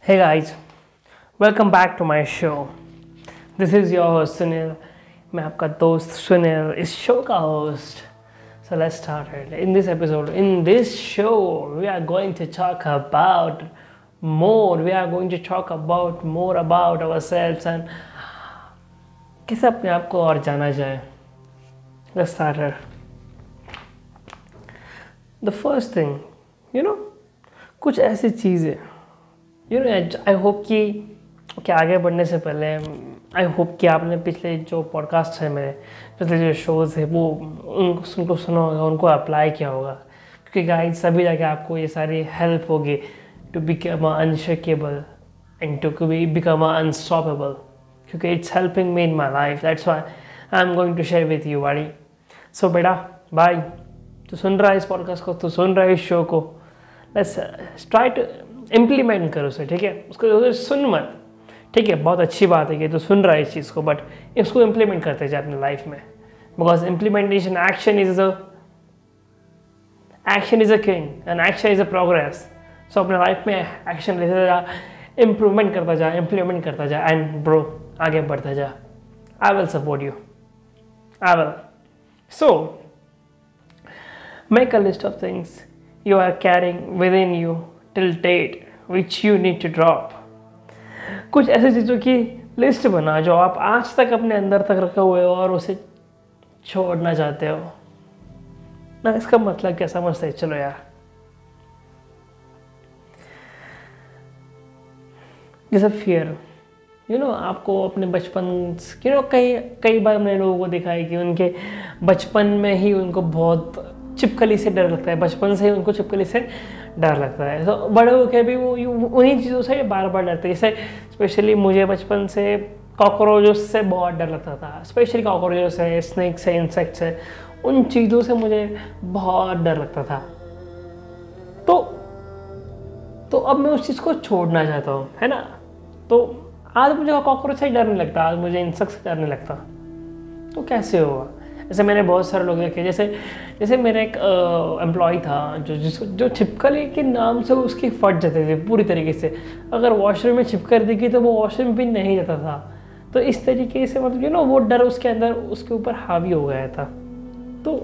Hey guys, welcome back to my show. This is your host Sunil. मैं आपका दोस्त सुनील इस शो का host So let's start it. In this episode, in this show, we are going to talk about more. We are going to talk about more about ourselves and कैसे अपने आप को और जाना जाए Let's start it. The first thing, you know, कुछ ऐसी चीज़ें यू नो आई होप कि कि आगे बढ़ने से पहले आई होप कि आपने पिछले जो पॉडकास्ट है मेरे, पिछले जो शोज़ है, वो उनको उनको सुना होगा, उनको अप्लाई किया होगा। क्योंकि गाइड सभी जगह आपको ये सारी हेल्प होगी to become unshakeable and to be become unstoppable क्योंकि it's helping me in my life that's why I am going to share with you वाड़ी सो बेटा बाय तू सुन रहा है इस पॉडकास्ट को, तू सुन रहा है इस शो को। लेट्स ट्राई टू इम्प्लीमेंट करो उसे, ठीक है? उसको सुन मत। ठीक है, बहुत अच्छी बात है कि तो सुन रहा है इस चीज़ को बट इसको इम्प्लीमेंट करते जाए अपने लाइफ में। Because implementation action is a action is a king and action is a progress so अपने लाइफ में एक्शन लेते जा इम्प्रूवमेंट करता जा इम्प्लीमेंट करता जा एंड ब्रो आगे बढ़ता जा। I will support you I will so make a list of things you are carrying within you till date which you need to drop. कुछ ऐसी चीज़ों की लिस्ट बना जो आप आज तक अपने अंदर तक रखे हुए हो और उसे छोड़ना चाहते हो। ना, इसका मतलब क्या समझते है? चलो यार। जैसे फियर यू नो आपको अपने बचपन यू नो कई कई बार मैंने लोगों को देखा है कि उनके बचपन में ही उनको बहुत चिपकली से डर लगता है। बचपन से ही उनको चिपकली से डर लगता है। तो बड़े होकर भी वो उन्हीं चीज़ों से बार बार डरते हैं। जैसे स्पेशली मुझे बचपन से कॉकरोचों से बहुत डर लगता था। स्पेशली कॉकरोचों से स्नैक से इंसेक्ट से उन चीज़ों से मुझे बहुत डर लगता था। तो तो अब मैं उस चीज़ को छोड़ना चाहता हूँ, है ना? तो आज मुझे कॉकरोच से डर नहीं लगता, आज मुझे इंसेक्ट से डर नहीं लगता। तो कैसे होगा? जैसे मैंने बहुत सारे लोग देखे, जैसे जैसे मेरा एक एम्प्लॉय था जो जिसको, जो छिपकली के नाम से उसकी फट जाते थे पूरी तरीके से। अगर वॉशरूम में छिपकर दिखी तो वो वॉशरूम भी नहीं जाता था। तो इस तरीके से मतलब यू नो वो डर उसके अंदर, उसके ऊपर हावी हो गया था। तो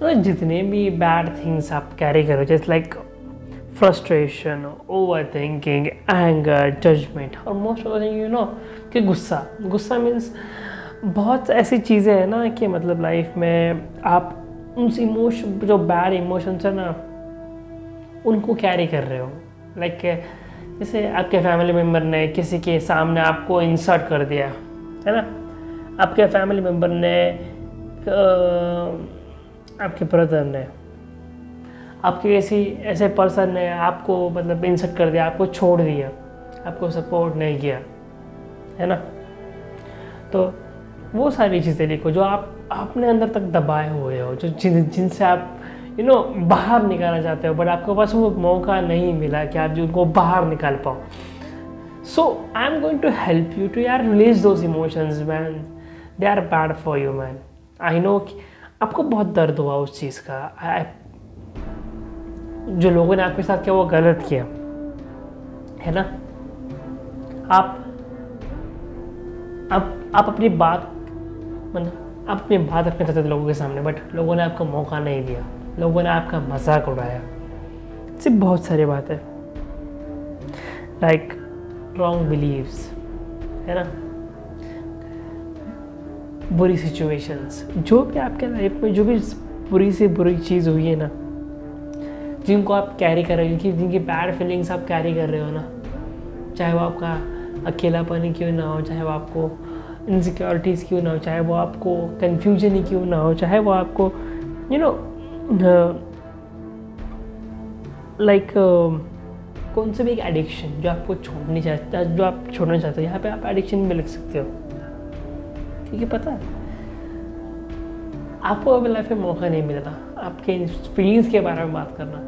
तो जितने भी बैड थिंग्स आप कैरी करो जैसे like frustration over thinking anger judgement और मोस्ट ऑफ़ यू नो कि गुस्सा। गुस्सा मीन्स बहुत ऐसी चीज़ें हैं ना कि मतलब लाइफ में आप उन इमोशन जो बैड इमोशंस है ना उनको कैरी कर रहे हो। लाइक like, जैसे आपके फैमिली मेंबर ने किसी के सामने आपको इंसर्ट कर दिया है ना? आपके फैमिली मेंबर ने आपके ब्रदर ने आपके किसी ऐसे पर्सन ने आपको मतलब इंसर्ट कर दिया आपको छोड़ दिया आपको सपोर्ट नहीं किया है ना? तो वो सारी चीज़ें लिखो जो आप अपने अंदर तक दबाए हुए हो जो जिन जिनसे आप यू नो बाहर निकालना चाहते हो बट आपके पास वो मौका नहीं मिला कि आप जो उनको बाहर निकाल पाओ। So I am going to help you to यार release those emotions man they are bad for you man I know आपको बहुत दर्द हुआ उस चीज़ का। I, जो लोगों ने आपके साथ किया वो गलत किया। है ना? आप आप आप अपनी बात मतलब अपनी बात रखना चाहते थे लोगों के सामने बट लोगों ने आपको मौका नहीं दिया। लोगों ने आपका मज़ाक उड़ाया। सिर्फ़ बहुत सारी बातें लाइक रॉन्ग बिलीव्स है ना? बुरी सिचुएशंस जो भी आपके लाइफ में जो भी बुरी से बुरी चीज़ हुई है ना जिनको आप कैरी कर रहे हो जिनकी जिनकी बैड फीलिंग्स आप कैरी कर रहे हो ना चाहे वो आपका अकेलापन क्यों ना हो चाहे वो आपको इनसिक्योरिटीज़ क्यों ना हो? चाहे वो आपको कन्फ्यूज़न ही क्यों ना हो? चाहे वो आपको यू नो लाइक कौन से भी एक एडिक्शन जो आपको छोड़नी चाहते, जो आप छोड़ना चाहते हो, यहाँ पे आप एडिक्शन भी लिख सकते हो। ठीक है, पता है? आपको अभी लाइफ में मौका नहीं मिलता आपके इन फीलिंग्स के बारे में बात करना,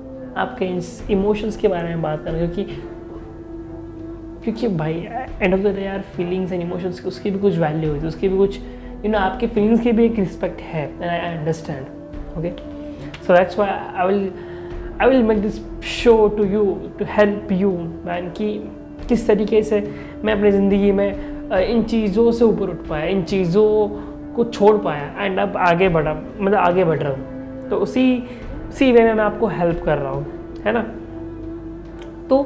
आपके इन इमोशंस के बारे में बात करना, क्योंकि क्योंकि भाई एंड ऑफ़ द डे यार फीलिंग्स एंड इमोशंस की उसकी भी कुछ वैल्यू होती है, उसकी भी कुछ यू नो आपकी फीलिंग्स की भी एक रिस्पेक्ट है and I understand okay so that's why I will I will make this show to you to help you man कि किस तरीके से मैं अपनी ज़िंदगी में इन चीज़ों से ऊपर उठ पाया, इन चीज़ों को छोड़ पाया एंड अब आगे बढ़ा मतलब आगे बढ़ रहा हूँ। तो उसी उसी वे में मैं आपको हेल्प कर रहा हूँ, है ना? तो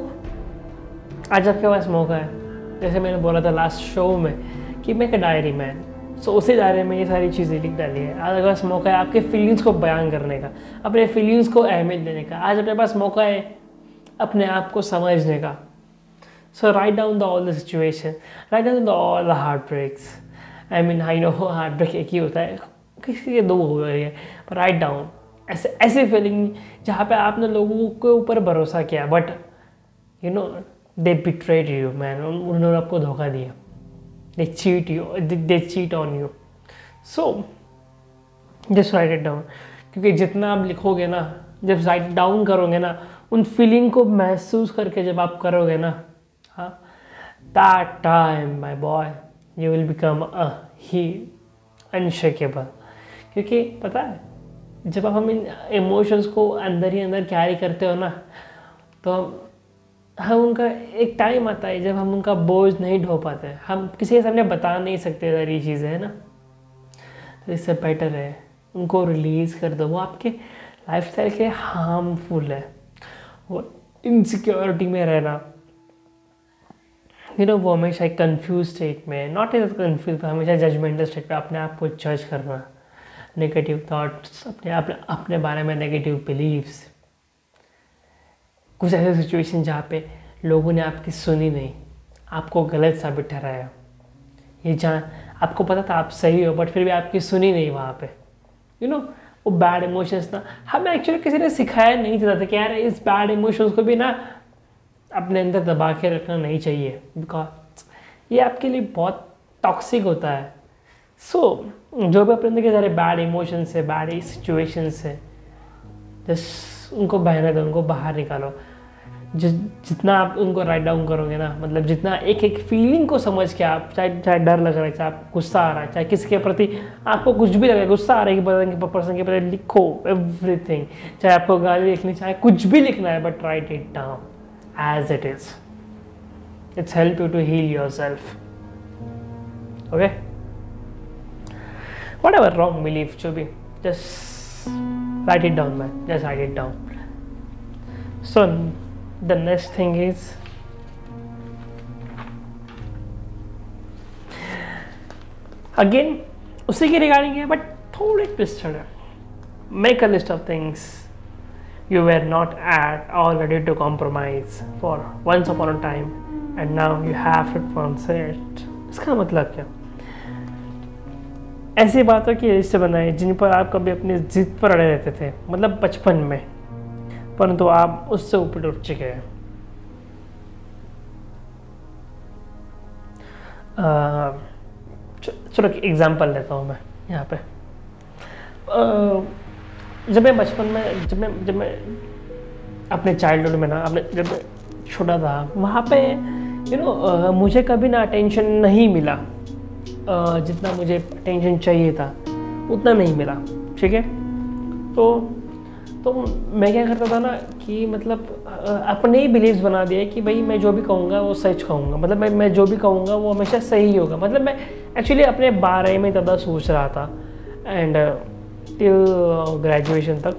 आज आपके पास मौका है। जैसे मैंने बोला था लास्ट शो में कि मैं एक डायरी मैन सो उसी डायरी में ये सारी चीज़ें लिख डाली है। आज आपके पास मौका है आपके फीलिंग्स को बयान करने का, अपने फीलिंग्स को अहमियत देने का। आज अपने पास मौका है अपने आप को समझने का। So write down the all the situation write down the all the heartbreaks I mean I know heartbreak एक ही होता है। किसी के दो हो रही है। पर राइट डाउन ऐसे, ऐसी फीलिंग जहाँ पे आपने लोगों के ऊपर भरोसा किया। But you know they betrayed you man उन्होंने आपको धोखा दिया. They cheat you they cheat on you so just write it down क्योंकि जितना आप लिखोगे ना, जब राइट डाउन करोगे ना, उन फीलिंग को महसूस करके जब आप करोगे ना हाँ that time my boy you will become a he unshakeable क्योंकि पता है, जब आप हम इन इमोशंस को अंदर ही अंदर कैरी करते हो ना तो हम उनका, एक टाइम आता है जब हम उनका बोझ नहीं ढो पाते। हम किसी के सामने बता नहीं सकते सारी चीज़ें, है ना? तो इससे बेटर है। उनको रिलीज़ कर दो। वो आपके लाइफ स्टाइल के हार्मफुल है। वो इनसिक्योरिटी में रहना। यू नो वो हमेशा एक कन्फ्यूज़ स्टेट में नॉट इज़ कन्फ्यूज़ हमेशा जजमेंटल स्टेट में अपने आप को जज करना। नेगेटिव थाट्स अपने अपने अपने बारे में नेगेटिव बिलीव्स कुछ ऐसे सिचुएशन जहाँ पे लोगों ने आपकी सुनी नहीं आपको गलत साबित ठहराया। ये जहाँ आपको पता था आप सही हो बट फिर भी आपकी सुनी नहीं वहाँ पे। यू नो वो बैड इमोशंस ना हमें एक्चुअली किसी ने सिखाया नहीं चाहता था कि यार इस बैड इमोशंस को भी ना अपने अंदर दबा के रखना नहीं चाहिए। बिकॉज़ ये आपके लिए बहुत टॉक्सिक होता है। सो so, जो भी अपने अंदर के सारे बैड इमोशंस है बैड सिचुएशंस है जस्ट उनको बहने दो उनको बाहर निकालो जिस जितना आप उनको राइट डाउन करोगे ना मतलब जितना एक एक फीलिंग को समझ के आप चाहे चाहे डर लग रहा है चाहे आप गुस्सा आ रहा है चाहे किसी के प्रति आपको कुछ भी लग रहा है गुस्सा आ रहा है कि पर्सन के प्रति लिखो एवरीथिंग चाहे आपको गाली लिखनी चाहे कुछ भी लिखना है but write it down as it is. It's help you to heal yourself. Okay? Whatever wrong belief should be, just write it down, man. Just write it down. So, the next thing is again, उसी के regarding है but थोड़े twisted है make a list of things you were not at all ready to compromise for once upon a time and now you have to transit इसका मतलब क्या ऐसी बातों की लिस्ट बनाई जिन पर आप कभी अपनी जिद पर अड़े रहते थे मतलब बचपन में। परंतु तो आप उससे ऊपर उठ चुके हैं। चलो एग्ज़ाम्पल लेता हूँ मैं यहाँ पे। आ, जब मैं बचपन में जब मैं जब मैं अपने चाइल्डहुड में ना अपने जब छोटा था वहाँ पे यू नो मुझे कभी ना अटेंशन नहीं मिला। जितना मुझे अटेंशन चाहिए था उतना नहीं मिला ठीक है? तो तो मैं क्या करता था ना कि मतलब अपने ही बिलीव्स बना दिए कि भाई मैं जो भी कहूँगा वो सच कहूँगा। मतलब मैं मैं जो भी कहूँगा वो हमेशा सही होगा। मतलब मैं एक्चुअली अपने बारे में ज़्यादा सोच रहा था। एंड टिल ग्रेजुएशन तक।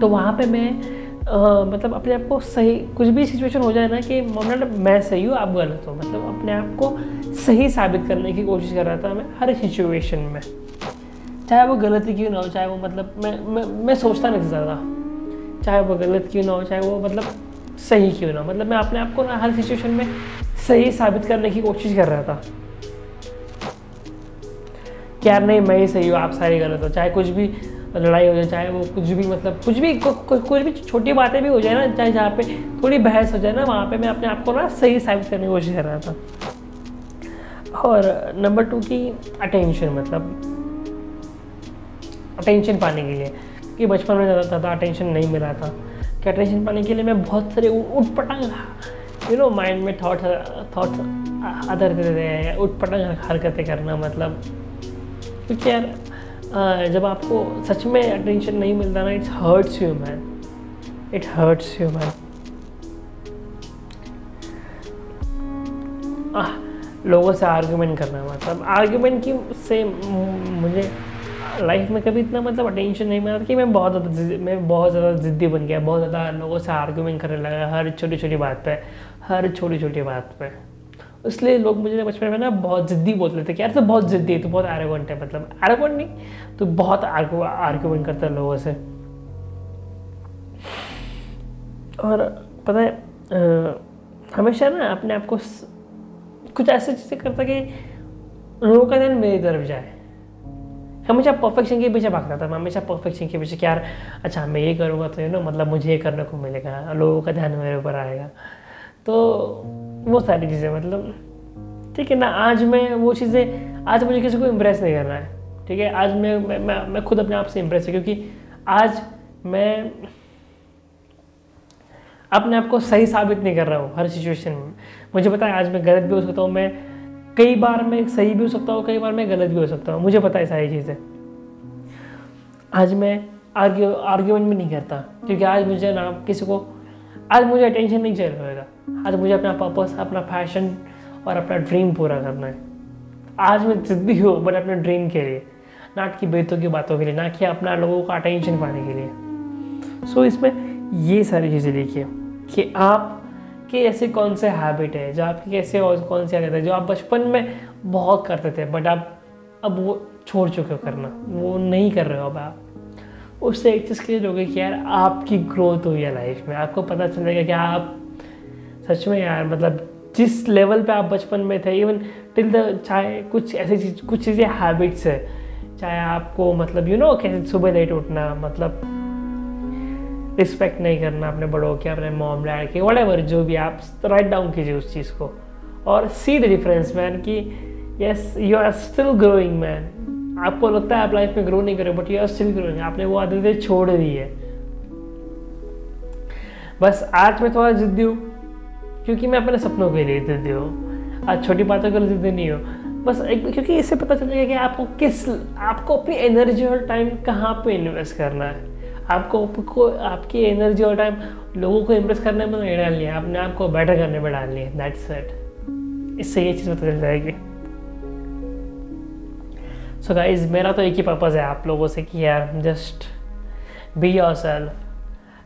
तो वहाँ पे मैं आ, मतलब अपने आप को सही कुछ भी सिचुएशन हो जाए ना कि मतलब मैं सही हूँ आप गलत हो। मतलब अपने आप को सही साबित करने की कोशिश कर रहा था मैं, हर सिचुएशन में। चाहे वो गलती क्यों ना हो, चाहे वो मतलब मैं मैं मैं सोचता नहीं ज़्यादा। चाहे वो गलत क्यों ना हो, चाहे वो मतलब सही क्यों ना मतलब मैं अपने आप को ना हर सिचुएशन में सही साबित करने की कोशिश कर रहा था। कि यार नहीं, मैं ही सही हूँ, आप सारी गलत हो। चाहे कुछ भी लड़ाई हो जाए, चाहे वो कुछ भी मतलब कुछ भी कुछ भी छोटी बातें भी हो जाए ना, चाहे जहाँ पे थोड़ी बहस हो जाए ना, वहाँ पे मैं अपने आप को ना सही साबित करने की कोशिश कर रहा था। और नंबर टू की अटेंशन मतलब अटेंशन पाने के लिए। कि बचपन में ज़्यादा ज़्यादा अटेंशन नहीं मिला था। कि अटेंशन पाने के लिए मैं बहुत सारे उठ पटंग यू नो माइंड में थॉट थॉट्स अदर उठ पटंग हरकतें करना मतलब। क्योंकि यार जब आपको सच में अटेंशन नहीं मिलता ना it's hurts you man it hurts you man लोगों से आर्ग्यूमेंट करना मतलब आर्ग्यूमेंट की से मुझे लाइफ में कभी इतना मतलब अटेंशन नहीं मिला कि मैं बहुत ज़्यादा मैं बहुत ज़्यादा ज़िद्दी बन गया, बहुत ज़्यादा लोगों से आर्ग्यूमेंट करने लगा, हर छोटी छोटी बात पे, हर छोटी छोटी बात पे। इसलिए लोग मुझे बचपन में ना बहुत ज़िद्दी बोलते थे कि यार तो बहुत ज़िद्दी है तो बहुत एरोगेंट है मतलब एरोगेंट नहीं तो बहुत आर्ग्यूमेंट करता है लोगों से। और पता है हमेशा ना अपने आप को कुछ ऐसी चीज़ें करता कि लोगों का ध्यान मेरी तरफ़ जाए। हमेशा परफेक्शन के पीछे भागता था मैं हमेशा परफेक्शन के पीछे यार अच्छा मैं ये करूँगा तो यू नो मतलब मुझे ये करने को मिलेगा लोगों का ध्यान मेरे ऊपर आएगा। तो वो सारी चीज़ें मतलब ठीक है ना आज मैं वो चीज़ें आज मुझे किसी को इम्प्रेस नहीं करना है ठीक है? आज मैं मैं, मैं खुद अपने आप से इम्प्रेस हूँ क्योंकि आज मैं अपने आप को सही साबित नहीं कर रहा हूँ हर सिचुएशन में। मुझे पता है आज मैं गलत भी हो सकता हूँ मैं कई बार मैं सही भी हो सकता हूँ कई बार मैं गलत भी हो सकता हूँ। मुझे पता है सारी चीज़ें। आज मैं आर्ग्यू आर्ग्यूमेंट भी नहीं करता क्योंकि आज मुझे ना किसी को आज मुझे अटेंशन नहीं चाहिए होगा आज मुझे अपना पर्पस अपना पैशन और अपना ड्रीम पूरा करना है। आज मैं जिद्दी हूँ बट अपने ड्रीम के लिए। ना कि बेतों की बातों के लिए ना कि अपना लोगों का अटेंशन पाने के लिए। सो so, इसमें ये सारी चीज़ें लिखिए कि आप कि ऐसे कौन से हैबिट है जो आपके कैसे और कौन से आदत है जो आप बचपन में बहुत करते थे बट आप अब वो छोड़ चुके हो करना। वो नहीं कर रहे हो अब आप। उससे एक चीज़ क्लियर हो गई कि यार आपकी ग्रोथ हुई है लाइफ में। आपको पता चलेगा कि आप सच में यार मतलब जिस लेवल पे आप बचपन में थे इवन टिल द चाहे कुछ ऐसी चीज़ कुछ चीज़ें हैबिट्स है चाहे आपको मतलब यू you नो know, कैसे सुबह लेट उठना मतलब रिस्पेक्ट नहीं करना अपने बड़ों की, अपने मॉम डैड की वट जो भी आप राइट डाउन कीजिए उस चीज़ को। और सी द डिफरेंस मैन कि yes you are still growing man आपको लगता है आप लाइफ में ग्रो नहीं करें but you are still growing आपने वो आदतें छोड़ दी है। बस आज मैं थोड़ा जिद्दी हूँ, क्योंकि मैं अपने सपनों के लिए जिद्दी हूँ। आज छोटी बातों के लिए जिद्दी नहीं हूँ। बस एक, क्योंकि इससे पता चलेगा कि आपको किस, आपको अपनी एनर्जी और टाइम कहाँ पे इन्वेस्ट करना है। आपको को आपकी एनर्जी और टाइम लोगों को इम्प्रेस करने में नहीं डालनी है अपने आप को बेटर करने में डालनी है दैट सेट इससे ये चीज़ पता चल जाएगी। सो गाइज़ मेरा तो एक ही पर्पज़ है आप लोगों से कि यार just be yourself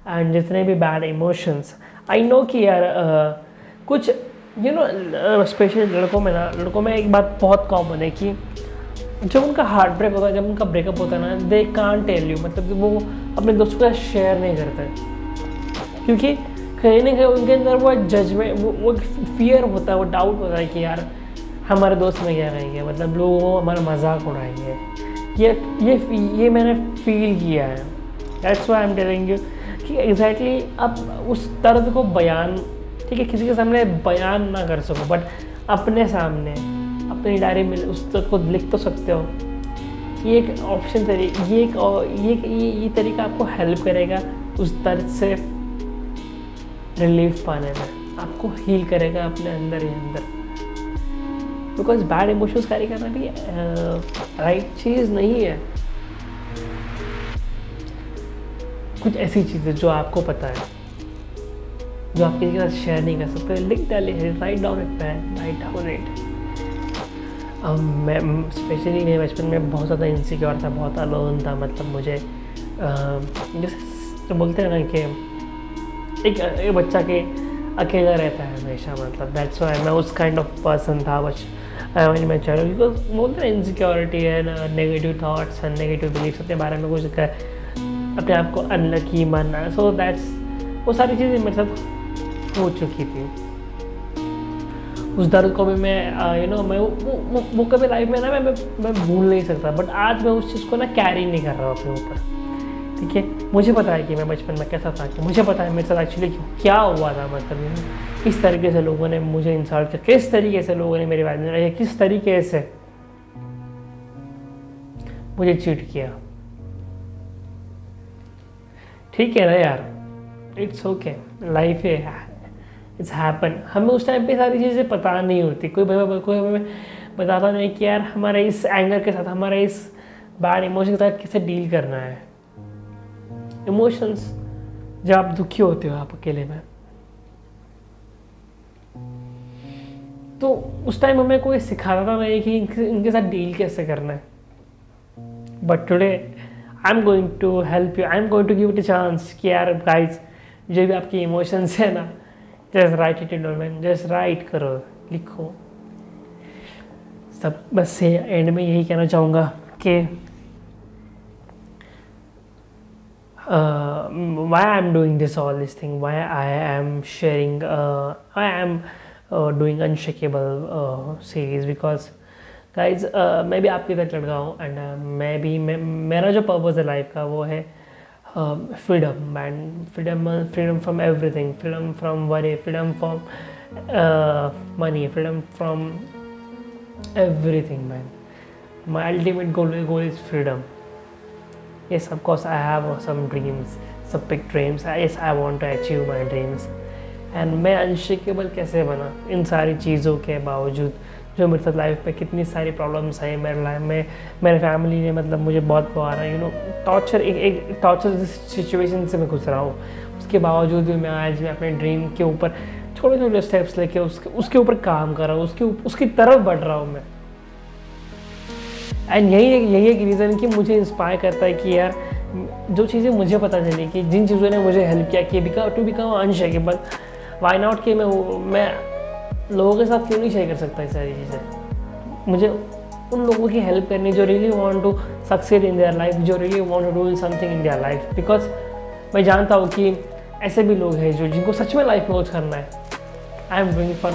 and जितने भी बैड इमोशंस आई नो कि यार uh, कुछ यू नो स्पेशली लड़कों में ना लड़कों में एक बात बहुत कॉमन है कि जब उनका हार्ट ब्रेक होता है, जब उनका ब्रेकअप होता है ना दे कान टेल यू मतलब वो अपने दोस्तों का शेयर नहीं करते। क्योंकि कहीं ना कहीं उनके अंदर वो जजमेंट वो वो फियर होता है, वो डाउट होता है कि यार, हमारे दोस्त में क्या कहेंगे मतलब लोग वो हमारा मज़ाक उड़ाएँगे। ये ये ये मैंने फील किया है। That's why am telling you कि एग्जैक्टली आप उस दर्द को बयान, ठीक है, किसी के सामने बयान ना कर सको बट अपने सामने अपनी डायरी में उस तक को लिख तो सकते हो। ये एक ऑप्शन तरीका ये एक ये ये ये तरीका आपको हेल्प करेगा उस दर्द से रिलीफ पाने में। आपको हील करेगा अपने अंदर ही अंदर। बिकॉज़ बैड इमोशंस कैरी करना भी राइट चीज़ नहीं है। कुछ ऐसी चीज़ें जो आपको पता है, जो आप किसी के साथ शेयर नहीं कर सकते। लिख डालिए write down it pen write down it मैं स्पेशली मेरे बचपन में बहुत ज़्यादा इनसिक्योर था बहुत अलोन था मतलब मुझे जैसे जो बोलते हैं ना कि एक, एक बच्चा के अकेला रहता है हमेशा मतलब दैट्स वाई मैं उस काइंड ऑफ़ पर्सन था बच मैं चाह रहा बिकॉज़ बोलते हैं इनसिक्योरिटी है ना negative thoughts and negative beliefs अपने बारे में कुछ अपने आप को अनलकी मानना सो दैट्स वो सारी चीज़ें साथ हो चुकी थी। उस दर्द को भी मैं यू नो मैं वो कभी लाइफ में ना मैं मैं भूल नहीं सकता बट आज मैं उस चीज़ को ना कैरी नहीं कर रहा अपने ऊपर। ठीक है? मुझे पता है कि मैं बचपन में कैसा था, कि मुझे पता है मेरे साथ एक्चुअली क्या हुआ था मतलब किस तरीके से लोगों ने मुझे इंसल्ट किया, किस तरीके से लोगों ने मेरे बारे में किस तरीके से मुझे चीट किया। ठीक है ना यार? इट्स ओके लाइफ है। इट्स हैपन हमें उस टाइम पे सारी चीज़ें पता नहीं होती। कोई भाई कोई हमें बताता नहीं कि यार हमारे इस एंगर के साथ, हमारे इस बैड इमोशन के साथ कैसे डील करना है। इमोशंस जब आप दुखी होते हो आप अकेले में तो उस टाइम हमें कोई सिखाता था नहीं कि इनके साथ डील कैसे करना है। But today I am going to help you I am going to give it a chance कि यार गाइस जो भी आपके इमोशंस है ना just write it in just write करो लिखो। सब बस से एंड में यही कहना चाहूँगा कि why I am doing this all this thing why I am sharing I am doing unshakeable series because guys मैं भी आपकी तरह लड़का हूँ एंड uh, मैं भी मैं मेरा जो पर्पज़ है लाइफ का वो है freedom and freedom freedom from everything freedom from worry freedom from money freedom from everything man my ultimate goal, goal is freedom yes of course i have some dreams some big dreams yes i want to achieve my dreams and मैं unshakeable कैसे बना इन सारी चीज़ों के बावजूद जो मेरे साथ लाइफ में कितनी सारी प्रॉब्लम्स आई मेरे लाइफ में, मेरे फैमिली ने मतलब मुझे बहुत रहा यू नो टॉर्चर एक एक टॉर्चर सिचुएशन से मैं गुजरा हूँ, उसके बावजूद भी मैं आज मैं अपने ड्रीम के ऊपर छोटे छोटे स्टेप्स लेके उसके उसके ऊपर काम कर रहा हूँ, उसके उसकी तरफ़ बढ़ रहा हूँ मैं। एंड यही एक यही एक रीज़न कि मुझे इंस्पायर करता है कि यार, जो चीज़ें मुझे पता चली कि जिन चीज़ों ने मुझे हेल्प किया कि बिका to become unshakeable why not कि मैं मैं लोगों के साथ क्यों नहीं शेयर कर सकता ये सारी चीज़ें? मुझे उन लोगों की हेल्प करनी जो really want to succeed in their life जो really want to do something in their life because मैं जानता हूँ कि ऐसे भी लोग हैं जो जिनको सच में लाइफ में कुछ करना है। I am doing for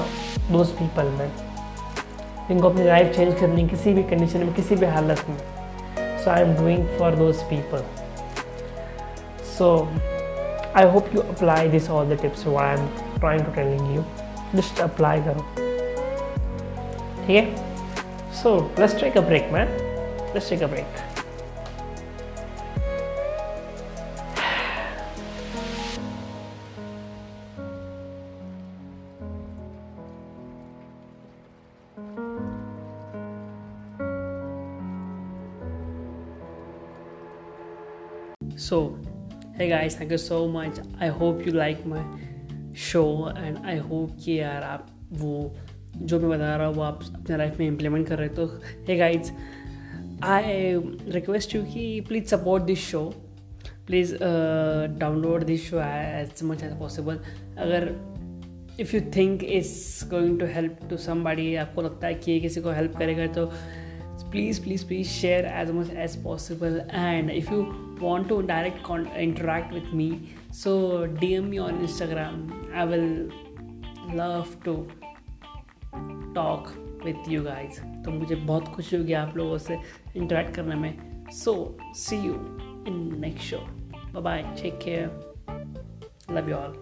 those people man जिनको अपनी लाइफ चेंज करनी किसी भी कंडीशन में, किसी भी हालत में। So I am doing for those people so I hope you apply this all the tips I am trying to telling you just apply करो ठीक है so let's take a break man let's take a break so hey guys thank you so much i hope you like my show and I hope कि यार आप वो, जो मैं बता रहा हूँ, वो आप अपने लाइफ में इम्प्लीमेंट कर रहे हो। तो hey guides I request you कि please support this show please download this show as much as possible अगर if you think is going to help to somebody आपको लगता है कि ये किसी को हेल्प करेगा तो please please please share as much as possible and if you want to direct interact with me so dm me on instagram. I will love to talk with you guys. तो मुझे बहुत खुशी होगी आप लोगों से इंटरेक्ट करने में. So see you in next show bye bye take care love you all